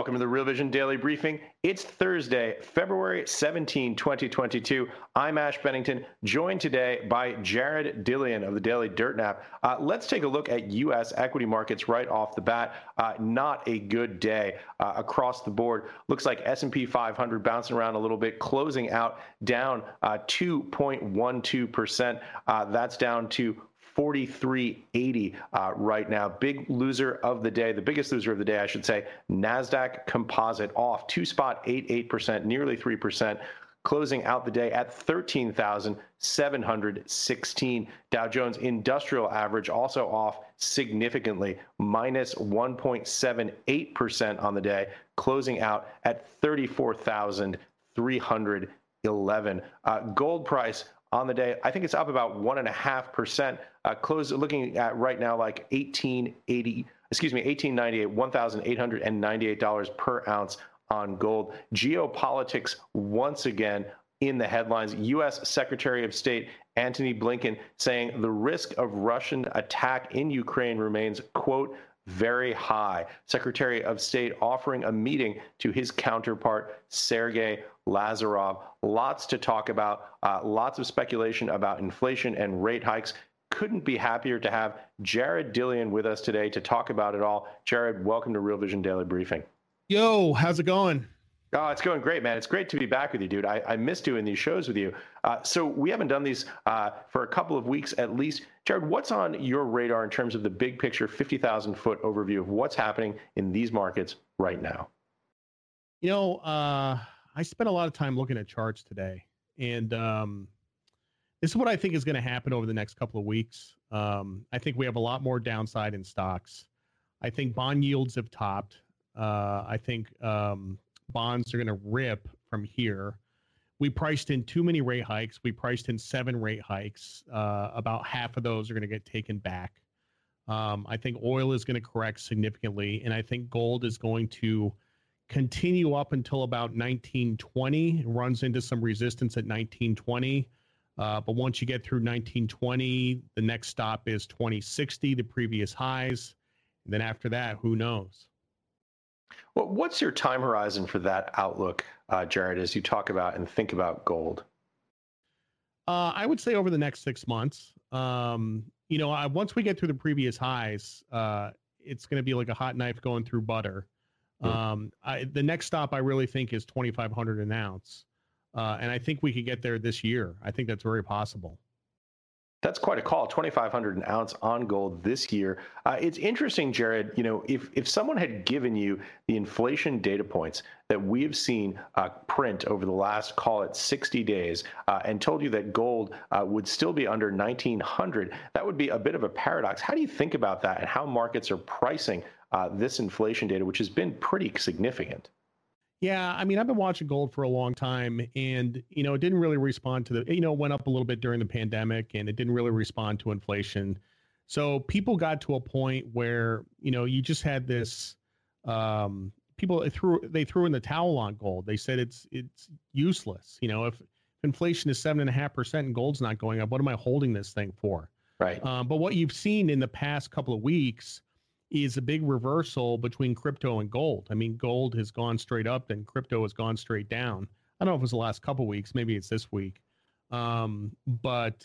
Welcome to the Real Vision Daily Briefing. It's Thursday, February 17, 2022. I'm Ash Bennington, joined today by Jared Dillian of the Daily Dirt Nap. Uh, let's take a look at U.S. equity markets right off the bat. Uh, not a good day uh, across the board. Looks like S&P 500 bouncing around a little bit, closing out down 2.12%. Uh, uh, that's down to 43.80 uh, right now. Big loser of the day, the biggest loser of the day, I should say. NASDAQ composite off two spot 88%, nearly 3%. Closing out the day at 13,716. Dow Jones Industrial Average also off significantly, minus 1.78% on the day, closing out at 34,311. Uh, gold price on the day. I think it's up about one and a half percent. Uh, close looking at right now like 1880, excuse me, 1898, 1,898 dollars per ounce on gold. Geopolitics once again in the headlines. U.S. Secretary of State Antony Blinken saying the risk of Russian attack in Ukraine remains quote very high. Secretary of State offering a meeting to his counterpart, Sergei Lavrov. Lots to talk about, uh, lots of speculation about inflation and rate hikes. Couldn't be happier to have Jared Dillian with us today to talk about it all. Jared, welcome to Real Vision Daily Briefing. Yo, how's it going? Oh, it's going great, man. It's great to be back with you, dude. I, I miss doing these shows with you. Uh, so we haven't done these uh, for a couple of weeks at least. Jared, what's on your radar in terms of the big picture, 50,000 foot overview of what's happening in these markets right now? You know, uh, I spent a lot of time looking at charts today, and um, this is what I think is going to happen over the next couple of weeks. Um, I think we have a lot more downside in stocks. I think bond yields have topped. Uh, I think um, bonds are going to rip from here. We priced in too many rate hikes. We priced in seven rate hikes. Uh, about half of those are going to get taken back. Um, I think oil is going to correct significantly, and I think gold is going to continue up until about 1920. Runs into some resistance at 1920. Uh, but once you get through 1920, the next stop is 2060, the previous highs. And then after that, who knows? Well, what's your time horizon for that outlook, uh, Jared, as you talk about and think about gold? Uh, I would say over the next six months. Um, you know, I, once we get through the previous highs, uh, it's going to be like a hot knife going through butter. Um, I, the next stop I really think is 2,500 an ounce. Uh, and I think we could get there this year. I think that's very possible. That's quite a call. 2,500 an ounce on gold this year. Uh, it's interesting, Jared. You know, if if someone had given you the inflation data points that we have seen uh, print over the last, call it 60 days, uh, and told you that gold uh, would still be under 1,900, that would be a bit of a paradox. How do you think about that, and how markets are pricing uh, this inflation data, which has been pretty significant? Yeah, I mean, I've been watching gold for a long time, and you know, it didn't really respond to the, you know, went up a little bit during the pandemic, and it didn't really respond to inflation. So people got to a point where you know you just had this. Um, people threw they threw in the towel on gold. They said it's it's useless. You know, if inflation is seven and a half percent and gold's not going up, what am I holding this thing for? Right. Um, but what you've seen in the past couple of weeks is a big reversal between crypto and gold. I mean, gold has gone straight up and crypto has gone straight down. I don't know if it was the last couple weeks, maybe it's this week. Um, but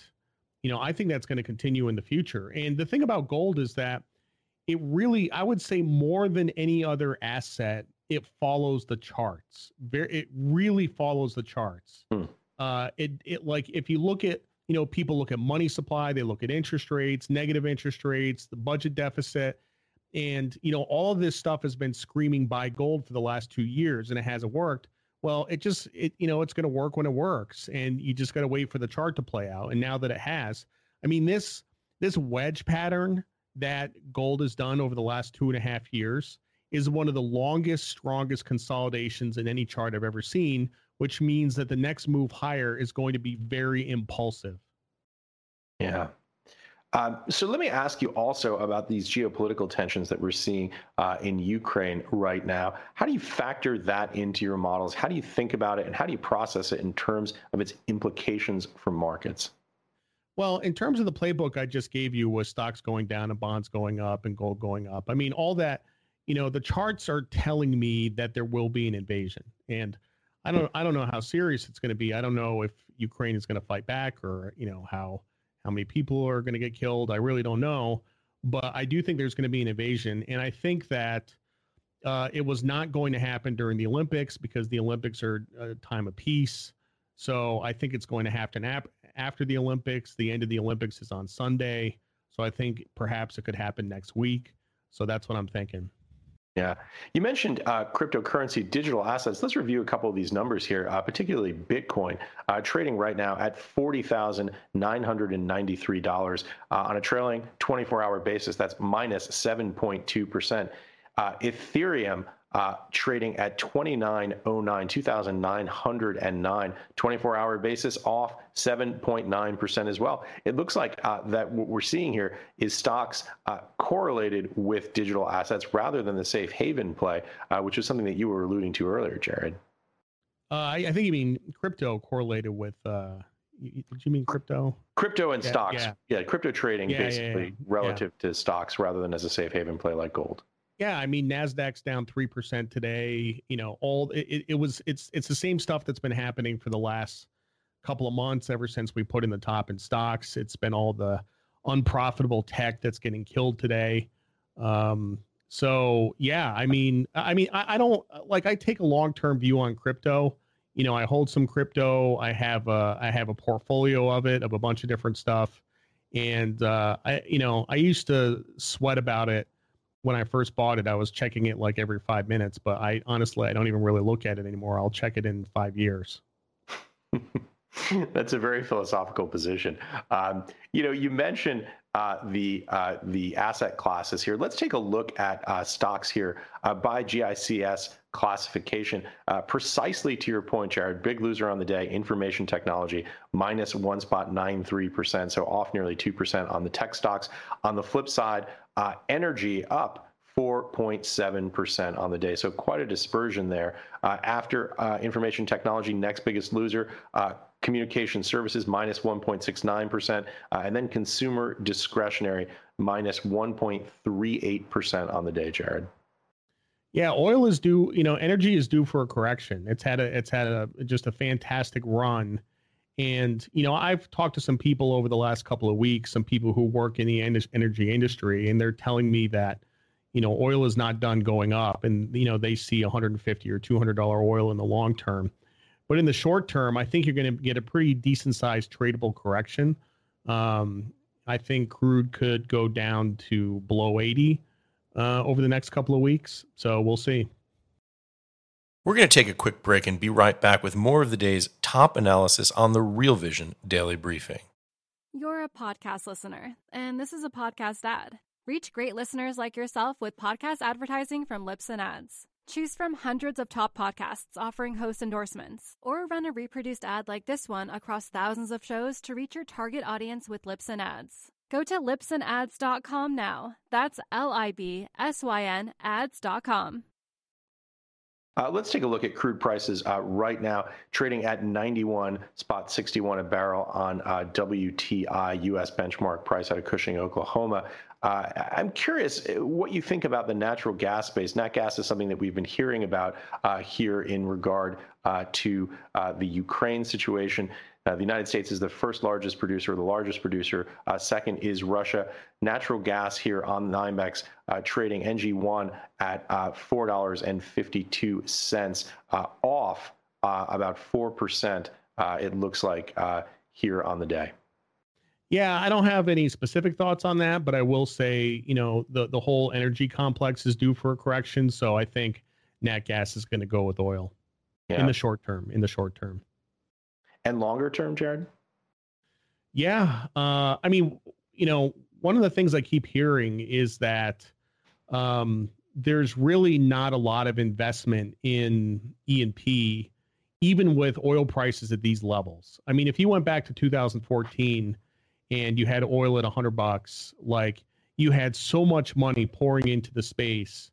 you know, I think that's going to continue in the future. And the thing about gold is that it really, I would say, more than any other asset, it follows the charts. Very, it really follows the charts. Hmm. Uh, it, it like if you look at, you know, people look at money supply, they look at interest rates, negative interest rates, the budget deficit and, you know, all of this stuff has been screaming buy gold for the last two years and it hasn't worked. Well, it just, it, you know, it's going to work when it works. And you just got to wait for the chart to play out. And now that it has, I mean, this, this wedge pattern that gold has done over the last two and a half years, is one of the longest, strongest consolidations in any chart I've ever seen, which means that the next move higher is going to be very impulsive. Yeah. Um, so let me ask you also about these geopolitical tensions that we're seeing uh, in Ukraine right now. How do you factor that into your models? How do you think about it, and how do you process it in terms of its implications for markets? Well, in terms of the playbook I just gave you, was stocks going down and bonds going up and gold going up. I mean, all that. You know, the charts are telling me that there will be an invasion, and I don't. I don't know how serious it's going to be. I don't know if Ukraine is going to fight back, or you know how how many people are going to get killed? I really don't know. But I do think there's going to be an invasion. And I think that uh, it was not going to happen during the Olympics because the Olympics are a time of peace. So I think it's going to happen ap- after the Olympics. The end of the Olympics is on Sunday. So I think perhaps it could happen next week. So that's what I'm thinking. Yeah. You mentioned uh, cryptocurrency digital assets. Let's review a couple of these numbers here, uh, particularly Bitcoin, uh, trading right now at $40,993 uh, on a trailing 24 hour basis. That's minus 7.2%. Uh, Ethereum uh, trading at 2909, 2,909, 24 hour basis off 7.9% as well. It looks like uh, that what we're seeing here is stocks uh, correlated with digital assets rather than the safe haven play, uh, which is something that you were alluding to earlier, Jared. Uh, I, I, think you mean crypto correlated with. Uh, did you mean crypto? Crypto and yeah, stocks. Yeah. yeah. crypto trading yeah, basically relative to stocks rather than as a safe haven play like gold. Yeah, I mean Nasdaq's down three percent today. You know, all it, it was it's it's the same stuff that's been happening for the last couple of months ever since we put in the top in stocks. It's been all the unprofitable tech that's getting killed today. Um, so yeah, I mean, I mean, I, I don't like I take a long term view on crypto. You know, I hold some crypto. I have a I have a portfolio of it of a bunch of different stuff, and uh, I you know I used to sweat about it when I first bought it, I was checking it like every five minutes, but I honestly I don't even really look at it anymore. I'll check it in five years. That's a very philosophical position. Um, you know, you mentioned uh, the uh, the asset classes here. Let's take a look at uh, stocks here uh, by GICS classification. Uh, precisely to your point, Jared, big loser on the day. Information technology minus one spot nine three percent, so off nearly two percent on the tech stocks. On the flip side, uh, energy up 4.7% on the day. So quite a dispersion there. Uh, after uh, information technology, next biggest loser, uh, communication services minus 1.69%, uh, and then consumer discretionary minus 1.38% on the day, Jared. Yeah, oil is due, you know, energy is due for a correction. It's had a it's had a just a fantastic run and, you know, I've talked to some people over the last couple of weeks, some people who work in the energy industry, and they're telling me that, you know, oil is not done going up and, you know, they see 150 or $200 oil in the long term. But in the short term, I think you're going to get a pretty decent sized tradable correction. Um, I think crude could go down to below 80 uh, over the next couple of weeks. So we'll see. We're going to take a quick break and be right back with more of the day's top analysis on the Real Vision Daily Briefing. You're a podcast listener, and this is a podcast ad. Reach great listeners like yourself with podcast advertising from Libsyn Ads. Choose from hundreds of top podcasts offering host endorsements, or run a reproduced ad like this one across thousands of shows to reach your target audience with Libsyn Ads. Go to libsynads.com now. That's L I B S Y N ads.com. Uh, let's take a look at crude prices uh, right now, trading at 91 spot 61 a barrel on uh, WTI U.S. benchmark price out of Cushing, Oklahoma. Uh, I'm curious uh, what you think about the natural gas space. Nat gas is something that we've been hearing about uh, here in regard to the Ukraine situation. Uh, the United States is the first largest producer, the largest producer. Uh, second is Russia. Natural gas here on NYMEX uh, trading NG1 at uh, $4.52, uh, off uh, about 4%, it looks like, here on the day. Yeah, I don't have any specific thoughts on that, but I will say, you know, the, the whole energy complex is due for a correction. So I think nat gas is going to go with oil yeah. in the short term. In the short term and longer term, Jared? Yeah. Uh, I mean, you know, one of the things I keep hearing is that, um, there's really not a lot of investment in E&P even with oil prices at these levels. I mean, if you went back to 2014 and you had oil at 100 bucks, like you had so much money pouring into the space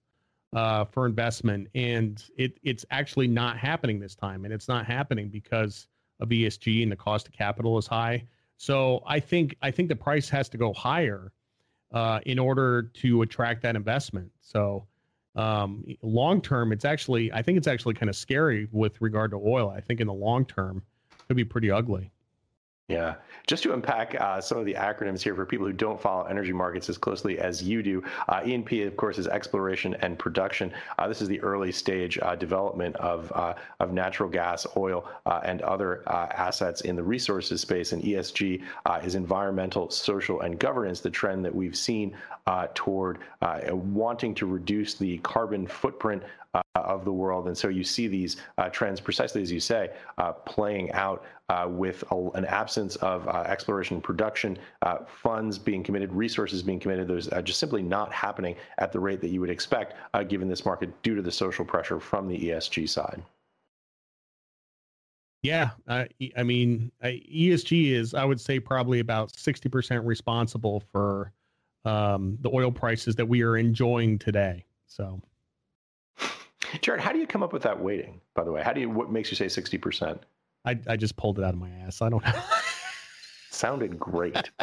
uh, for investment, and it it's actually not happening this time, and it's not happening because of ESG and the cost of capital is high. So I think I think the price has to go higher uh, in order to attract that investment. So um, long term, it's actually I think it's actually kind of scary with regard to oil. I think in the long term, could be pretty ugly. Yeah. Just to unpack uh, some of the acronyms here for people who don't follow energy markets as closely as you do, uh, E&P, of course, is exploration and production. Uh, this is the early stage uh, development of, uh, of natural gas, oil, uh, and other assets in the resources space. And ESG is environmental, social, and governance, the trend that we've seen toward wanting to reduce the carbon footprint of the world. And so you see these uh, trends, precisely as you say, uh, playing out uh, with a, an absence of exploration and production, funds being committed, resources being committed. There's just simply not happening at the rate that you would expect given this market due to the social pressure from the ESG side. Yeah, I mean, ESG is, I would say, probably about 60% responsible for um, the oil prices that we are enjoying today. So. Jared, how do you come up with that weighting? By the way, how do you? What makes you say sixty percent? I I just pulled it out of my ass. I don't know. Sounded great.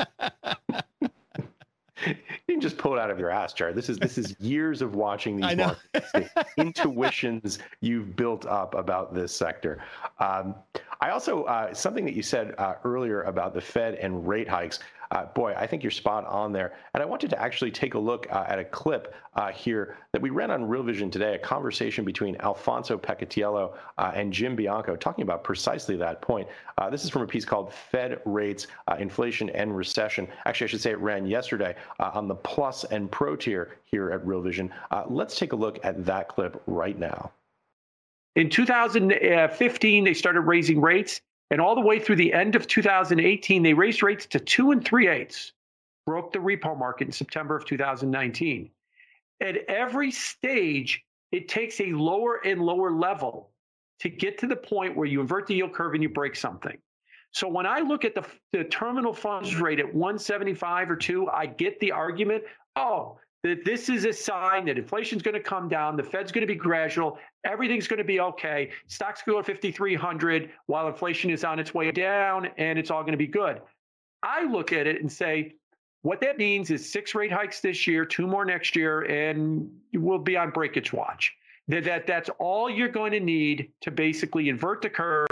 you can just pull it out of your ass, Jared. This is this is years of watching these markets, the intuitions you've built up about this sector. Um, I also uh, something that you said uh, earlier about the Fed and rate hikes. Uh, boy, I think you're spot on there. And I wanted to actually take a look uh, at a clip uh, here that we ran on Real Vision today, a conversation between Alfonso Peccatiello uh, and Jim Bianco talking about precisely that point. Uh, this is from a piece called Fed Rates, uh, Inflation and Recession. Actually, I should say it ran yesterday on the Plus and Pro tier here at Real Vision. let's take a look at that clip right now. In 2015, they started raising rates. And all the way through the end of 2018, they raised rates to two and three eighths, broke the repo market in September of 2019. At every stage, it takes a lower and lower level to get to the point where you invert the yield curve and you break something. So when I look at the, the terminal funds rate at 175 or 2, I get the argument, oh, that this is a sign that inflation's going to come down, the Fed's going to be gradual, everything's going to be okay. Stocks go to 5,300 while inflation is on its way down, and it's all going to be good. I look at it and say, what that means is six rate hikes this year, two more next year, and we'll be on breakage watch. That, that that's all you're going to need to basically invert the curve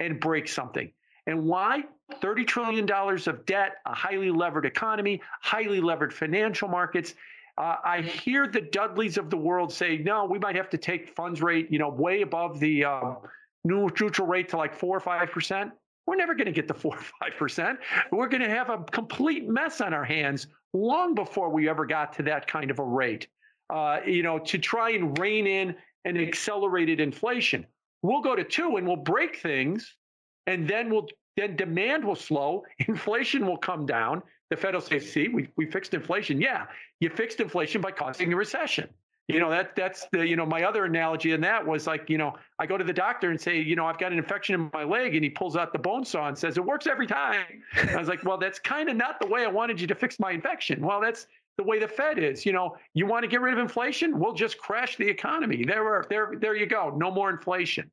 and break something. And why? $30 trillion of debt, a highly levered economy, highly levered financial markets. Uh, I hear the Dudleys of the world say, no, we might have to take funds rate, you know, way above the um, neutral rate to like four or five percent. We're never going to get to four or five percent. We're going to have a complete mess on our hands long before we ever got to that kind of a rate. Uh, you know, to try and rein in an accelerated inflation, we'll go to two and we'll break things, and then we'll then demand will slow, inflation will come down, the Fed will say, see, we, we fixed inflation. Yeah, you fixed inflation by causing a recession. You know, that that's the, you know, my other analogy in that was like, you know, I go to the doctor and say, you know, I've got an infection in my leg, and he pulls out the bone saw and says, it works every time. I was like, well, that's kind of not the way I wanted you to fix my infection. Well, that's the way the Fed is. You know, you want to get rid of inflation? We'll just crash the economy. There, are, there, there you go. No more inflation.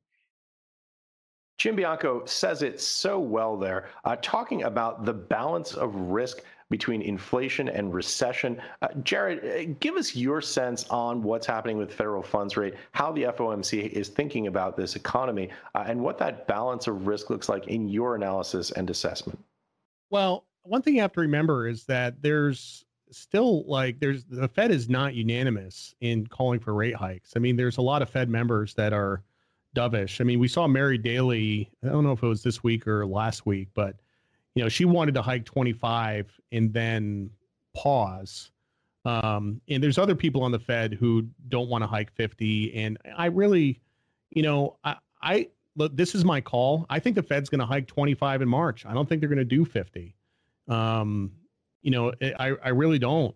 Jim Bianco says it so well there, uh, talking about the balance of risk between inflation and recession. Uh, Jared, uh, give us your sense on what's happening with federal funds rate, how the FOMC is thinking about this economy, uh, and what that balance of risk looks like in your analysis and assessment. Well, one thing you have to remember is that there's still like there's the Fed is not unanimous in calling for rate hikes. I mean, there's a lot of Fed members that are dovish. I mean, we saw Mary Daly, I don't know if it was this week or last week, but you know, she wanted to hike 25 and then pause. Um, and there's other people on the Fed who don't want to hike 50. And I really, you know, I, I look, this is my call. I think the Fed's going to hike 25 in March. I don't think they're going to do 50. Um, you know, I, I really don't.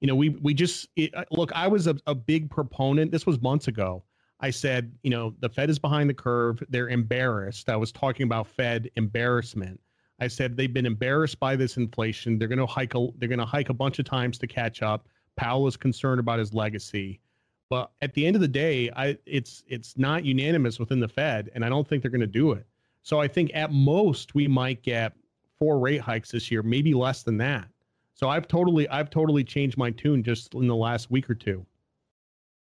you know, we we just it, look. I was a, a big proponent. This was months ago. I said, you know, the Fed is behind the curve. They're embarrassed. I was talking about Fed embarrassment. I said they've been embarrassed by this inflation. They're going to hike. A, they're going to hike a bunch of times to catch up. Powell is concerned about his legacy, but at the end of the day, I it's it's not unanimous within the Fed, and I don't think they're going to do it. So I think at most we might get four rate hikes this year, maybe less than that. So I've totally I've totally changed my tune just in the last week or two.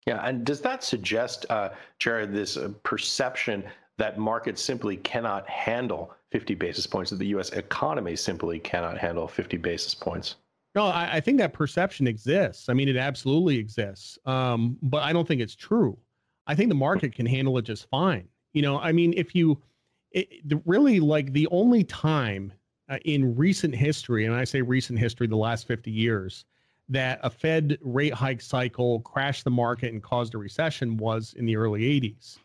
Yeah, and does that suggest, uh, Jared, this uh, perception that markets simply cannot handle 50 basis points, that the U.S. economy simply cannot handle 50 basis points? No, I, I think that perception exists. I mean, it absolutely exists, um, but I don't think it's true. I think the market can handle it just fine. You know, I mean, if you it, really like the only time uh, in recent history, and I say recent history, the last 50 years, that a Fed rate hike cycle crashed the market and caused a recession was in the early 80s.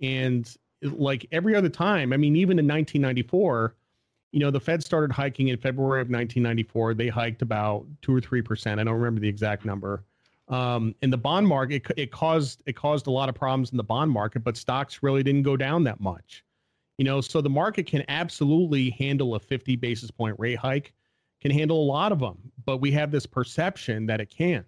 And like every other time, I mean, even in 1994, you know, the Fed started hiking in February of 1994. They hiked about two or three percent. I don't remember the exact number. Um, in the bond market, it, it caused it caused a lot of problems in the bond market, but stocks really didn't go down that much. You know, so the market can absolutely handle a 50 basis point rate hike, can handle a lot of them, but we have this perception that it can.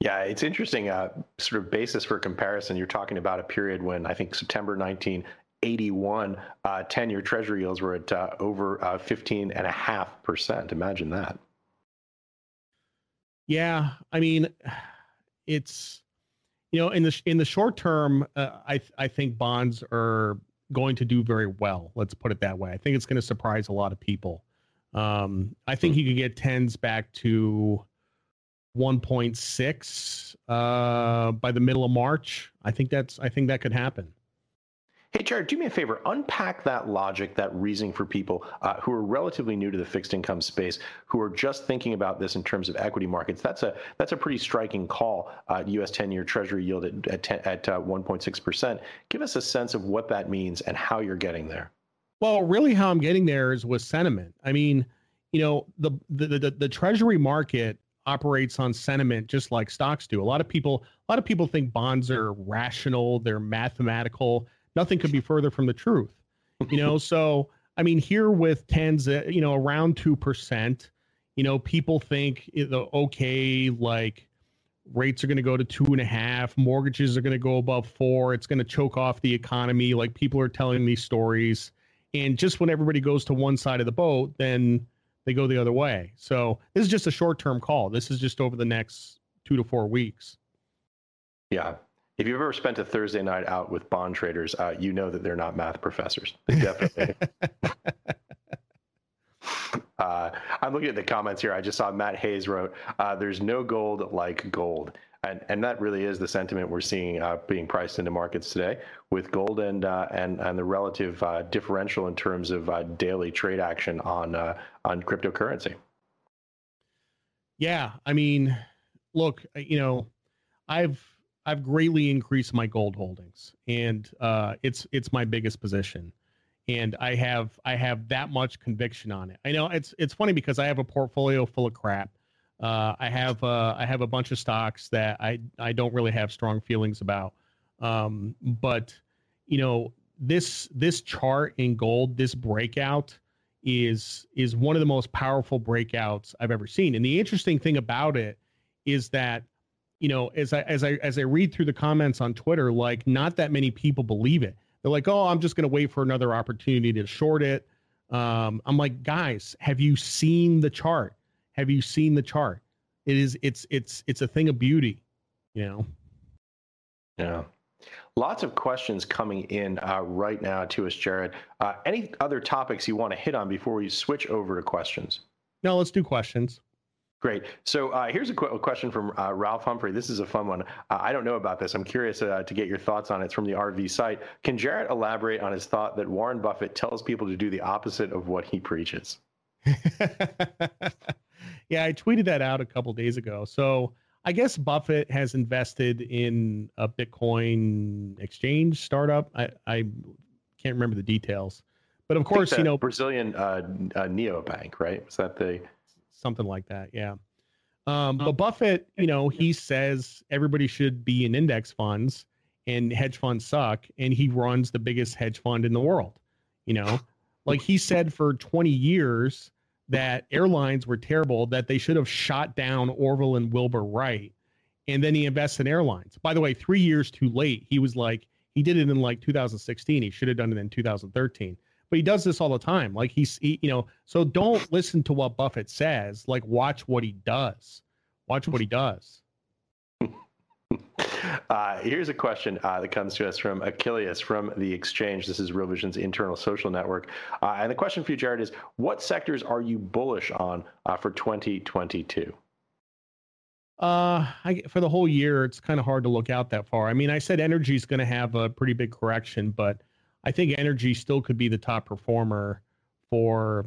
Yeah, it's interesting. Uh, sort of basis for comparison. You're talking about a period when I think September 1981, uh, 10 year treasury yields were at uh, over uh, 15.5%. Imagine that. Yeah, I mean, it's you know in the in the short term, uh, I I think bonds are going to do very well. Let's put it that way. I think it's going to surprise a lot of people. Um, I think you could get tens back to 1.6 uh, by the middle of March. I think that's. I think that could happen. Hey, Jared, do me a favor. Unpack that logic, that reasoning for people uh, who are relatively new to the fixed income space, who are just thinking about this in terms of equity markets. That's a that's a pretty striking call. Uh, U.S. 10-year Treasury yield at at, 10, at uh, 1.6 percent. Give us a sense of what that means and how you're getting there. Well, really, how I'm getting there is with sentiment. I mean, you know, the the the, the Treasury market operates on sentiment just like stocks do. A lot of people a lot of people think bonds are rational, they're mathematical nothing could be further from the truth. You know, so I mean, here with tens, uh, you know, around two percent, you know, people think the okay, like rates are going to go to two and a half, mortgages are going to go above four. It's going to choke off the economy. Like people are telling these stories, and just when everybody goes to one side of the boat, then they go the other way. So this is just a short term call. This is just over the next two to four weeks. Yeah, if you've ever spent a Thursday night out with bond traders, uh, you know that they're not math professors. They definitely. uh, I'm looking at the comments here. I just saw Matt Hayes wrote, uh, "There's no gold like gold," and and that really is the sentiment we're seeing uh, being priced into markets today, with gold and uh, and and the relative uh, differential in terms of daily trade action on on cryptocurrency. Yeah, I mean, look, you know, I've I've greatly increased my gold holdings, and uh, it's it's my biggest position, and I have I have that much conviction on it. I know it's it's funny because I have a portfolio full of crap. Uh, I have uh, I have a bunch of stocks that I I don't really have strong feelings about, um, but you know this this chart in gold, this breakout is is one of the most powerful breakouts I've ever seen. And the interesting thing about it is that you know, as I as I as I read through the comments on Twitter, like not that many people believe it. They're like, "Oh, I'm just going to wait for another opportunity to short it." Um, I'm like, guys, have you seen the chart? Have you seen the chart? It is it's it's it's a thing of beauty, you know. Yeah. Lots of questions coming in uh, right now to us, Jared. Uh, any other topics you want to hit on before we switch over to questions? No, let's do questions. Great. So uh, here's a, qu- a, question from uh, Ralph Humphrey. This is a fun one. Uh, I don't know about this. I'm curious uh, to get your thoughts on it. It's from the RV site. Can Jared elaborate on his thought that Warren Buffett tells people to do the opposite of what he preaches? yeah, I tweeted that out a couple days ago. So I guess Buffett has invested in a Bitcoin exchange startup. I, I can't remember the details, but of course, you know, Brazilian uh, uh, neobank, right? Is that the something like that. Yeah. Um, but Buffett, you know, he says everybody should be in index funds and hedge funds suck. And he runs the biggest hedge fund in the world. You know, like he said for 20 years that airlines were terrible, that they should have shot down Orville and Wilbur Wright. And then he invests in airlines. By the way, three years too late. He was like, he did it in like 2016. He should have done it in 2013 but he does this all the time. Like he's, he, you know, so don't listen to what Buffett says. Like watch what he does. Watch what he does. Uh, here's a question uh, that comes to us from Achilles from the Exchange. This is Real Vision's internal social network. Uh, and the question for you, Jared, is what sectors are you bullish on uh, for 2022? Uh, I, for the whole year, it's kind of hard to look out that far. I mean, I said energy is going to have a pretty big correction, but I think energy still could be the top performer for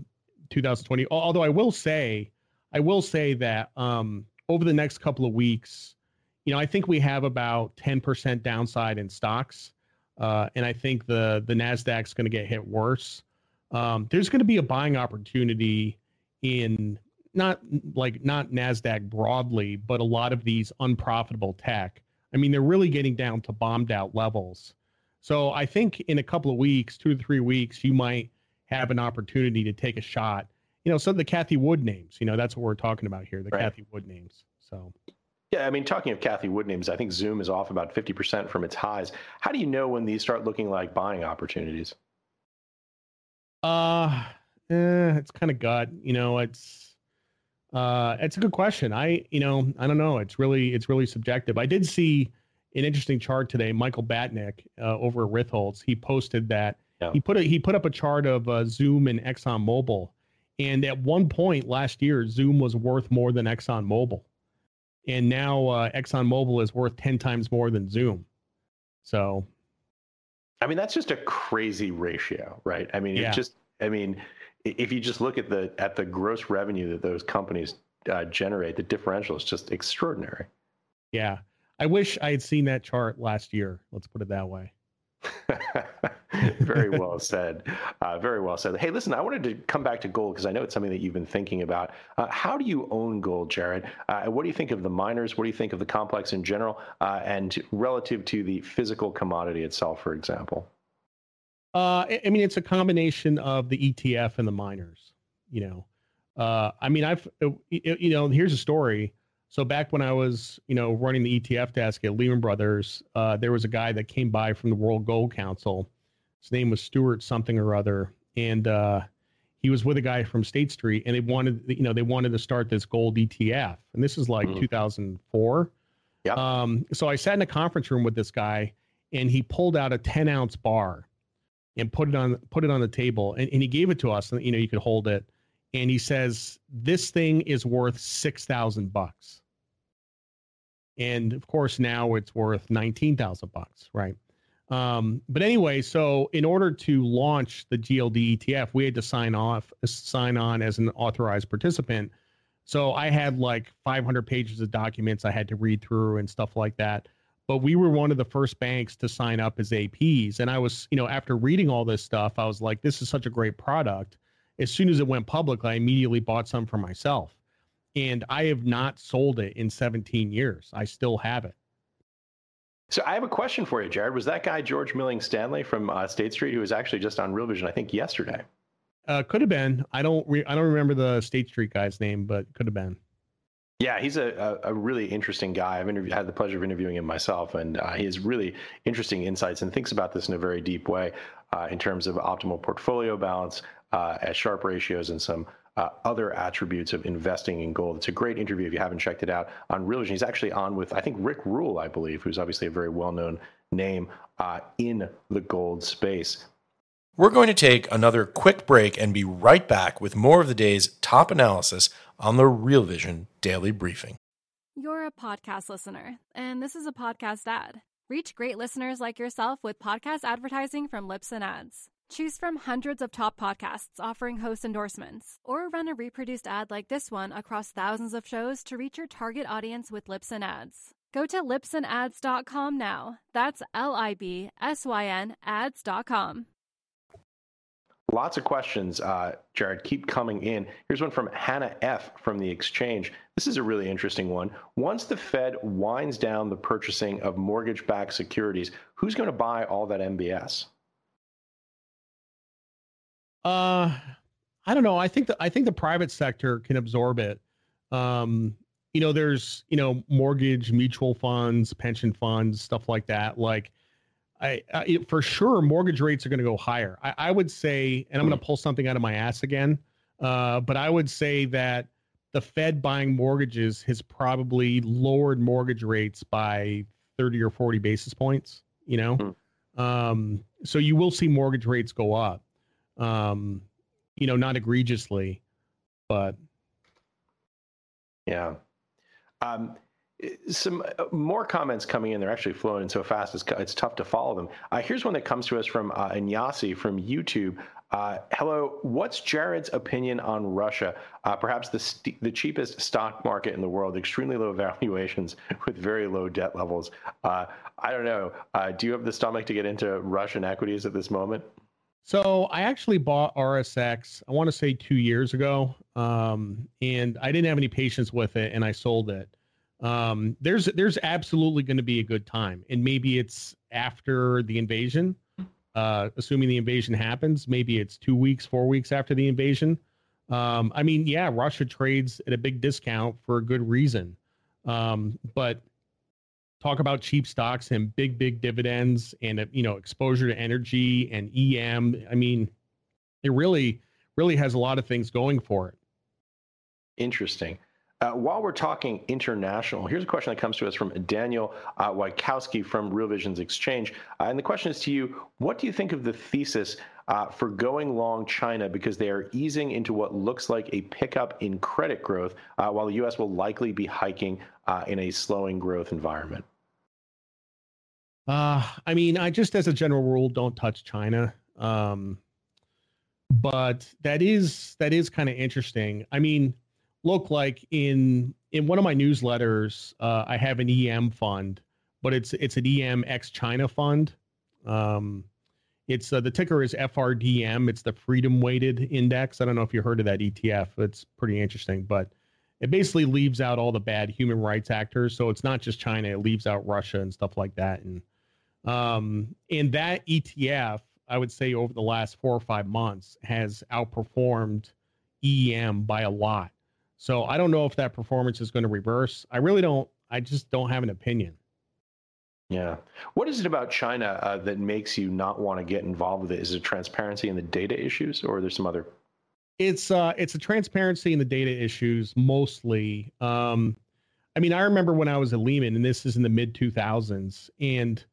2020. Although I will say, I will say that um, over the next couple of weeks, you know, I think we have about 10% downside in stocks, uh, and I think the the Nasdaq's going to get hit worse. Um, there's going to be a buying opportunity in not like not Nasdaq broadly, but a lot of these unprofitable tech. I mean, they're really getting down to bombed out levels. So I think in a couple of weeks, two to three weeks, you might have an opportunity to take a shot. You know, some of the Cathie Wood names. You know, that's what we're talking about here, the right. Cathie Wood names. So. Yeah, I mean, talking of Cathie Wood names, I think Zoom is off about 50% from its highs. How do you know when these start looking like buying opportunities? Uh, eh, it's kind of gut. You know, it's uh, it's a good question. I, you know, I don't know. It's really, it's really subjective. I did see an interesting chart today. Michael Batnick uh, over at Ritholtz, he posted that yeah. he put a, he put up a chart of uh, Zoom and Exxon Mobil, and at one point last year, Zoom was worth more than Exxon Mobil, and now uh, Exxon Mobil is worth ten times more than Zoom. So, I mean, that's just a crazy ratio, right? I mean, yeah. just I mean, if you just look at the at the gross revenue that those companies uh, generate, the differential is just extraordinary. Yeah. I wish I had seen that chart last year. Let's put it that way. very well said. Uh, very well said. Hey, listen, I wanted to come back to gold because I know it's something that you've been thinking about. Uh, how do you own gold, Jared? Uh, what do you think of the miners? What do you think of the complex in general, uh, and relative to the physical commodity itself, for example? Uh, I mean, it's a combination of the ETF and the miners. You know, uh, I mean, I've you know, here's a story. So back when I was, you know, running the ETF desk at Lehman Brothers, uh, there was a guy that came by from the World Gold Council. His name was Stuart something or other, and uh, he was with a guy from State Street, and they wanted, you know, they wanted to start this gold ETF, and this is like mm. 2004. Yeah. Um, so I sat in a conference room with this guy, and he pulled out a 10 ounce bar, and put it on put it on the table, and, and he gave it to us, and you know, you could hold it and he says this thing is worth six thousand bucks, and of course now it's worth nineteen thousand bucks, right? Um, but anyway, so in order to launch the GLD ETF, we had to sign off, sign on as an authorized participant. So I had like 500 pages of documents I had to read through and stuff like that. But we were one of the first banks to sign up as APs. And I was, you know, after reading all this stuff, I was like, this is such a great product as soon as it went public, I immediately bought some for myself. And I have not sold it in 17 years. I still have it. So I have a question for you, Jared. Was that guy George Milling Stanley from uh, State Street who was actually just on Real Vision, I think, yesterday? Uh, could have been. I don't. Re- I don't remember the State Street guy's name, but could have been. Yeah, he's a, a, a really interesting guy. I've interviewed, had the pleasure of interviewing him myself, and uh, he has really interesting insights and thinks about this in a very deep way uh, in terms of optimal portfolio balance, at Sharpe ratios and some uh, other attributes of investing in gold. It's a great interview if you haven't checked it out on Real Vision. He's actually on with, I think, Rick Rule, I believe, who's obviously a very well known name uh, in the gold space. We're going to take another quick break and be right back with more of the day's top analysis on the Real Vision Daily Briefing. You're a podcast listener, and this is a podcast ad. Reach great listeners like yourself with podcast advertising from Libsyn Ads. Choose from hundreds of top podcasts offering host endorsements, or run a reproduced ad like this one across thousands of shows to reach your target audience with Libsyn Ads. Go to libsynads.com now. That's L I B S Y N ads.com. Lots of questions, uh, Jared, keep coming in. Here's one from Hannah F. from the Exchange. This is a really interesting one. Once the Fed winds down the purchasing of mortgage backed securities, who's going to buy all that MBS? Uh, I don't know. I think that I think the private sector can absorb it. Um, you know, there's you know mortgage, mutual funds, pension funds, stuff like that. Like, I, I for sure mortgage rates are going to go higher. I, I would say, and I'm going to pull something out of my ass again. Uh, but I would say that the Fed buying mortgages has probably lowered mortgage rates by 30 or 40 basis points. You know, mm. um, so you will see mortgage rates go up. Um, you know, not egregiously, but yeah. Um, some uh, more comments coming in. They're actually flowing in so fast, it's, it's tough to follow them. Uh, here's one that comes to us from uh, Inyasi from YouTube. Uh, hello, what's Jared's opinion on Russia? Uh, perhaps the, st- the cheapest stock market in the world, extremely low valuations with very low debt levels. Uh, I don't know. do you have the stomach to get into Russian equities at this moment? So I actually bought RSX. I want to say two years ago, um, and I didn't have any patience with it, and I sold it. Um, there's there's absolutely going to be a good time, and maybe it's after the invasion. Uh, assuming the invasion happens, maybe it's two weeks, four weeks after the invasion. Um, I mean, yeah, Russia trades at a big discount for a good reason, um, but talk about cheap stocks and big big dividends and you know exposure to energy and em i mean it really really has a lot of things going for it interesting uh, while we're talking international, here's a question that comes to us from Daniel uh, Wykowski from Real Visions Exchange. Uh, and the question is to you What do you think of the thesis uh, for going long China because they are easing into what looks like a pickup in credit growth, uh, while the U.S. will likely be hiking uh, in a slowing growth environment? Uh, I mean, I just as a general rule don't touch China. Um, but that is that is kind of interesting. I mean, look like in in one of my newsletters, uh, I have an EM fund, but it's it's an EM ex China fund. Um, it's uh, the ticker is FRDM. It's the Freedom Weighted Index. I don't know if you heard of that ETF. It's pretty interesting, but it basically leaves out all the bad human rights actors. So it's not just China; it leaves out Russia and stuff like that. And um, and that ETF, I would say, over the last four or five months, has outperformed EM by a lot. So I don't know if that performance is going to reverse. I really don't. I just don't have an opinion. Yeah. What is it about China uh, that makes you not want to get involved with it? Is it transparency and the data issues, or there's some other? It's uh, it's a transparency and the data issues mostly. Um, I mean, I remember when I was at Lehman, and this is in the mid 2000s, and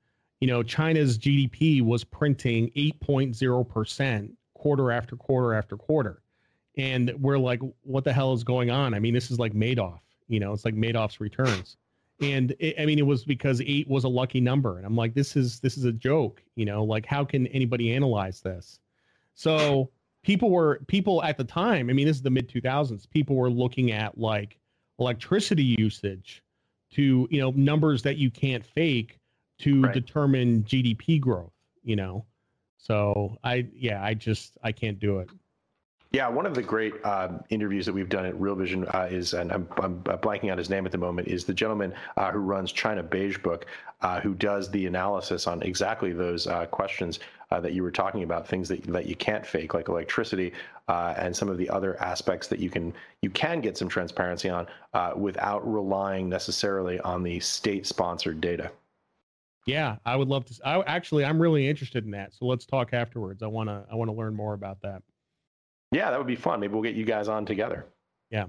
you know, China's GDP was printing 8.0 percent quarter after quarter after quarter, and we're like, what the hell is going on? I mean, this is like Madoff. You know, it's like Madoff's returns and it, i mean it was because eight was a lucky number and i'm like this is this is a joke you know like how can anybody analyze this so people were people at the time i mean this is the mid 2000s people were looking at like electricity usage to you know numbers that you can't fake to right. determine gdp growth you know so i yeah i just i can't do it yeah, one of the great uh, interviews that we've done at Real Vision uh, is, and I'm, I'm, blanking on his name at the moment, is the gentleman uh, who runs China Beige Book, uh, who does the analysis on exactly those uh, questions uh, that you were talking about, things that that you can't fake, like electricity, and some of the other aspects that you can you can get some transparency on without relying necessarily on the state-sponsored data. Yeah, I would love to. I actually, I'm really interested in that. So let's talk afterwards. I wanna I wanna learn more about that. Yeah, that would be fun. Maybe we'll get you guys on together. Yeah.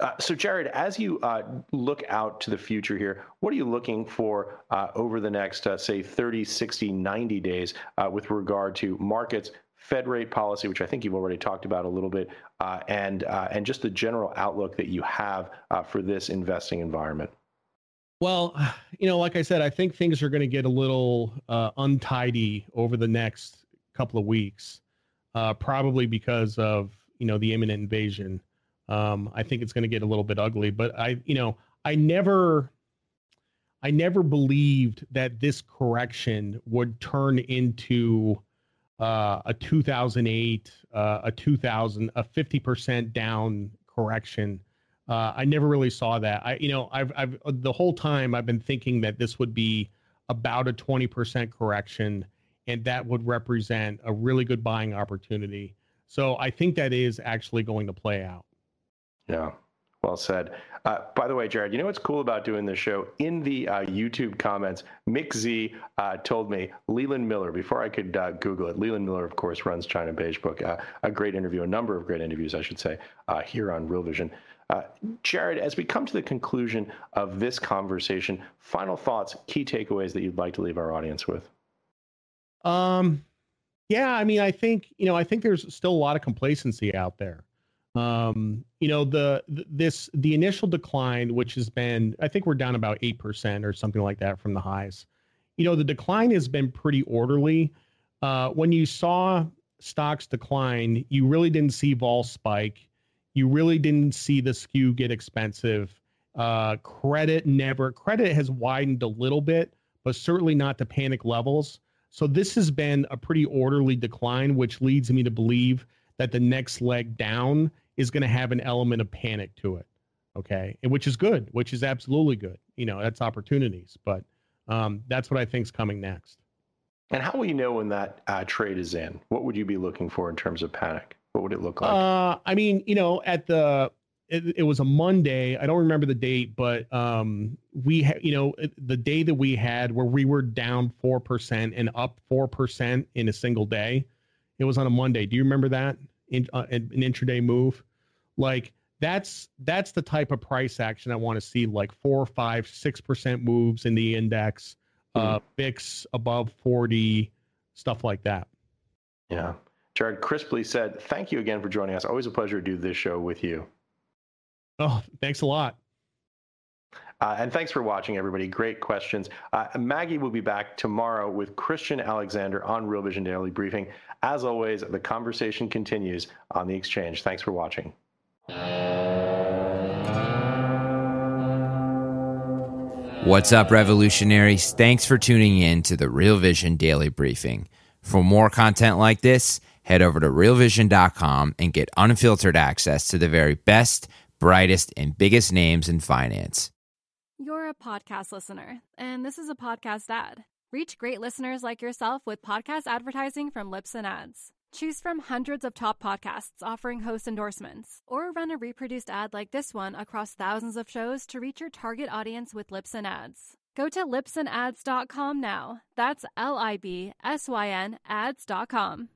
Uh, so, Jared, as you uh, look out to the future here, what are you looking for uh, over the next, uh, say, 30, 60, 90 days uh, with regard to markets, Fed rate policy, which I think you've already talked about a little bit, uh, and and just the general outlook that you have for this investing environment? Well, you know, like I said, I think things are going to get a little untidy over the next couple of weeks uh, probably because of you know the imminent invasion. Um, I think it's going to get a little bit ugly, but I you know I never I never believed that this correction would turn into uh, a 2008, uh, a 2000, a 50% down correction. Uh, I never really saw that. I, you know, I've, I've the whole time I've been thinking that this would be about a 20% correction, and that would represent a really good buying opportunity. So I think that is actually going to play out. Yeah. Well said. Uh, by the way, Jared, you know what's cool about doing this show? In the uh, YouTube comments, Mick Z uh, told me Leland Miller, before I could uh, Google it, Leland Miller, of course, runs China Beige Book, uh, a great interview, a number of great interviews, I should say, uh, here on Real Vision. Jared, as we come to the conclusion of this conversation, final thoughts, key takeaways that you'd like to leave our audience with? Um, yeah, I mean, I think, you know, I think there's still a lot of complacency out there. Um, you know, the, the this the initial decline, which has been, I think we're down about eight percent or something like that from the highs. You know, the decline has been pretty orderly. Uh, when you saw stocks decline, you really didn't see vol spike. You really didn't see the skew get expensive. Uh, credit never credit has widened a little bit, but certainly not to panic levels. So this has been a pretty orderly decline, which leads me to believe that the next leg down is going to have an element of panic to it. Okay. And which is good, which is absolutely good. You know, that's opportunities, but um, that's what I think is coming next. And how will you know when that uh, trade is in? What would you be looking for in terms of panic? What would it look like? Uh, I mean, you know, at the it, it, was a Monday. I don't remember the date, but um, we had, you know, the day that we had where we were down four percent and up four percent in a single day. It was on a Monday. Do you remember that? In, uh, an intraday move, like that's that's the type of price action I want to see. Like four, five, six percent moves in the index, mm-hmm. uh, VIX above forty, stuff like that. Yeah, Jared crisply said, "Thank you again for joining us. Always a pleasure to do this show with you." Oh, thanks a lot. Uh, and thanks for watching, everybody. Great questions. Uh, Maggie will be back tomorrow with Christian Alexander on Real Vision Daily Briefing. As always, the conversation continues on the exchange. Thanks for watching. What's up, revolutionaries? Thanks for tuning in to the Real Vision Daily Briefing. For more content like this, head over to realvision.com and get unfiltered access to the very best brightest, and biggest names in finance. You're a podcast listener, and this is a podcast ad. Reach great listeners like yourself with podcast advertising from Libsyn Ads. Choose from hundreds of top podcasts offering host endorsements, or run a reproduced ad like this one across thousands of shows to reach your target audience with Libsyn Ads. Go to libsynads.com now. That's L I B S Y N ads.com.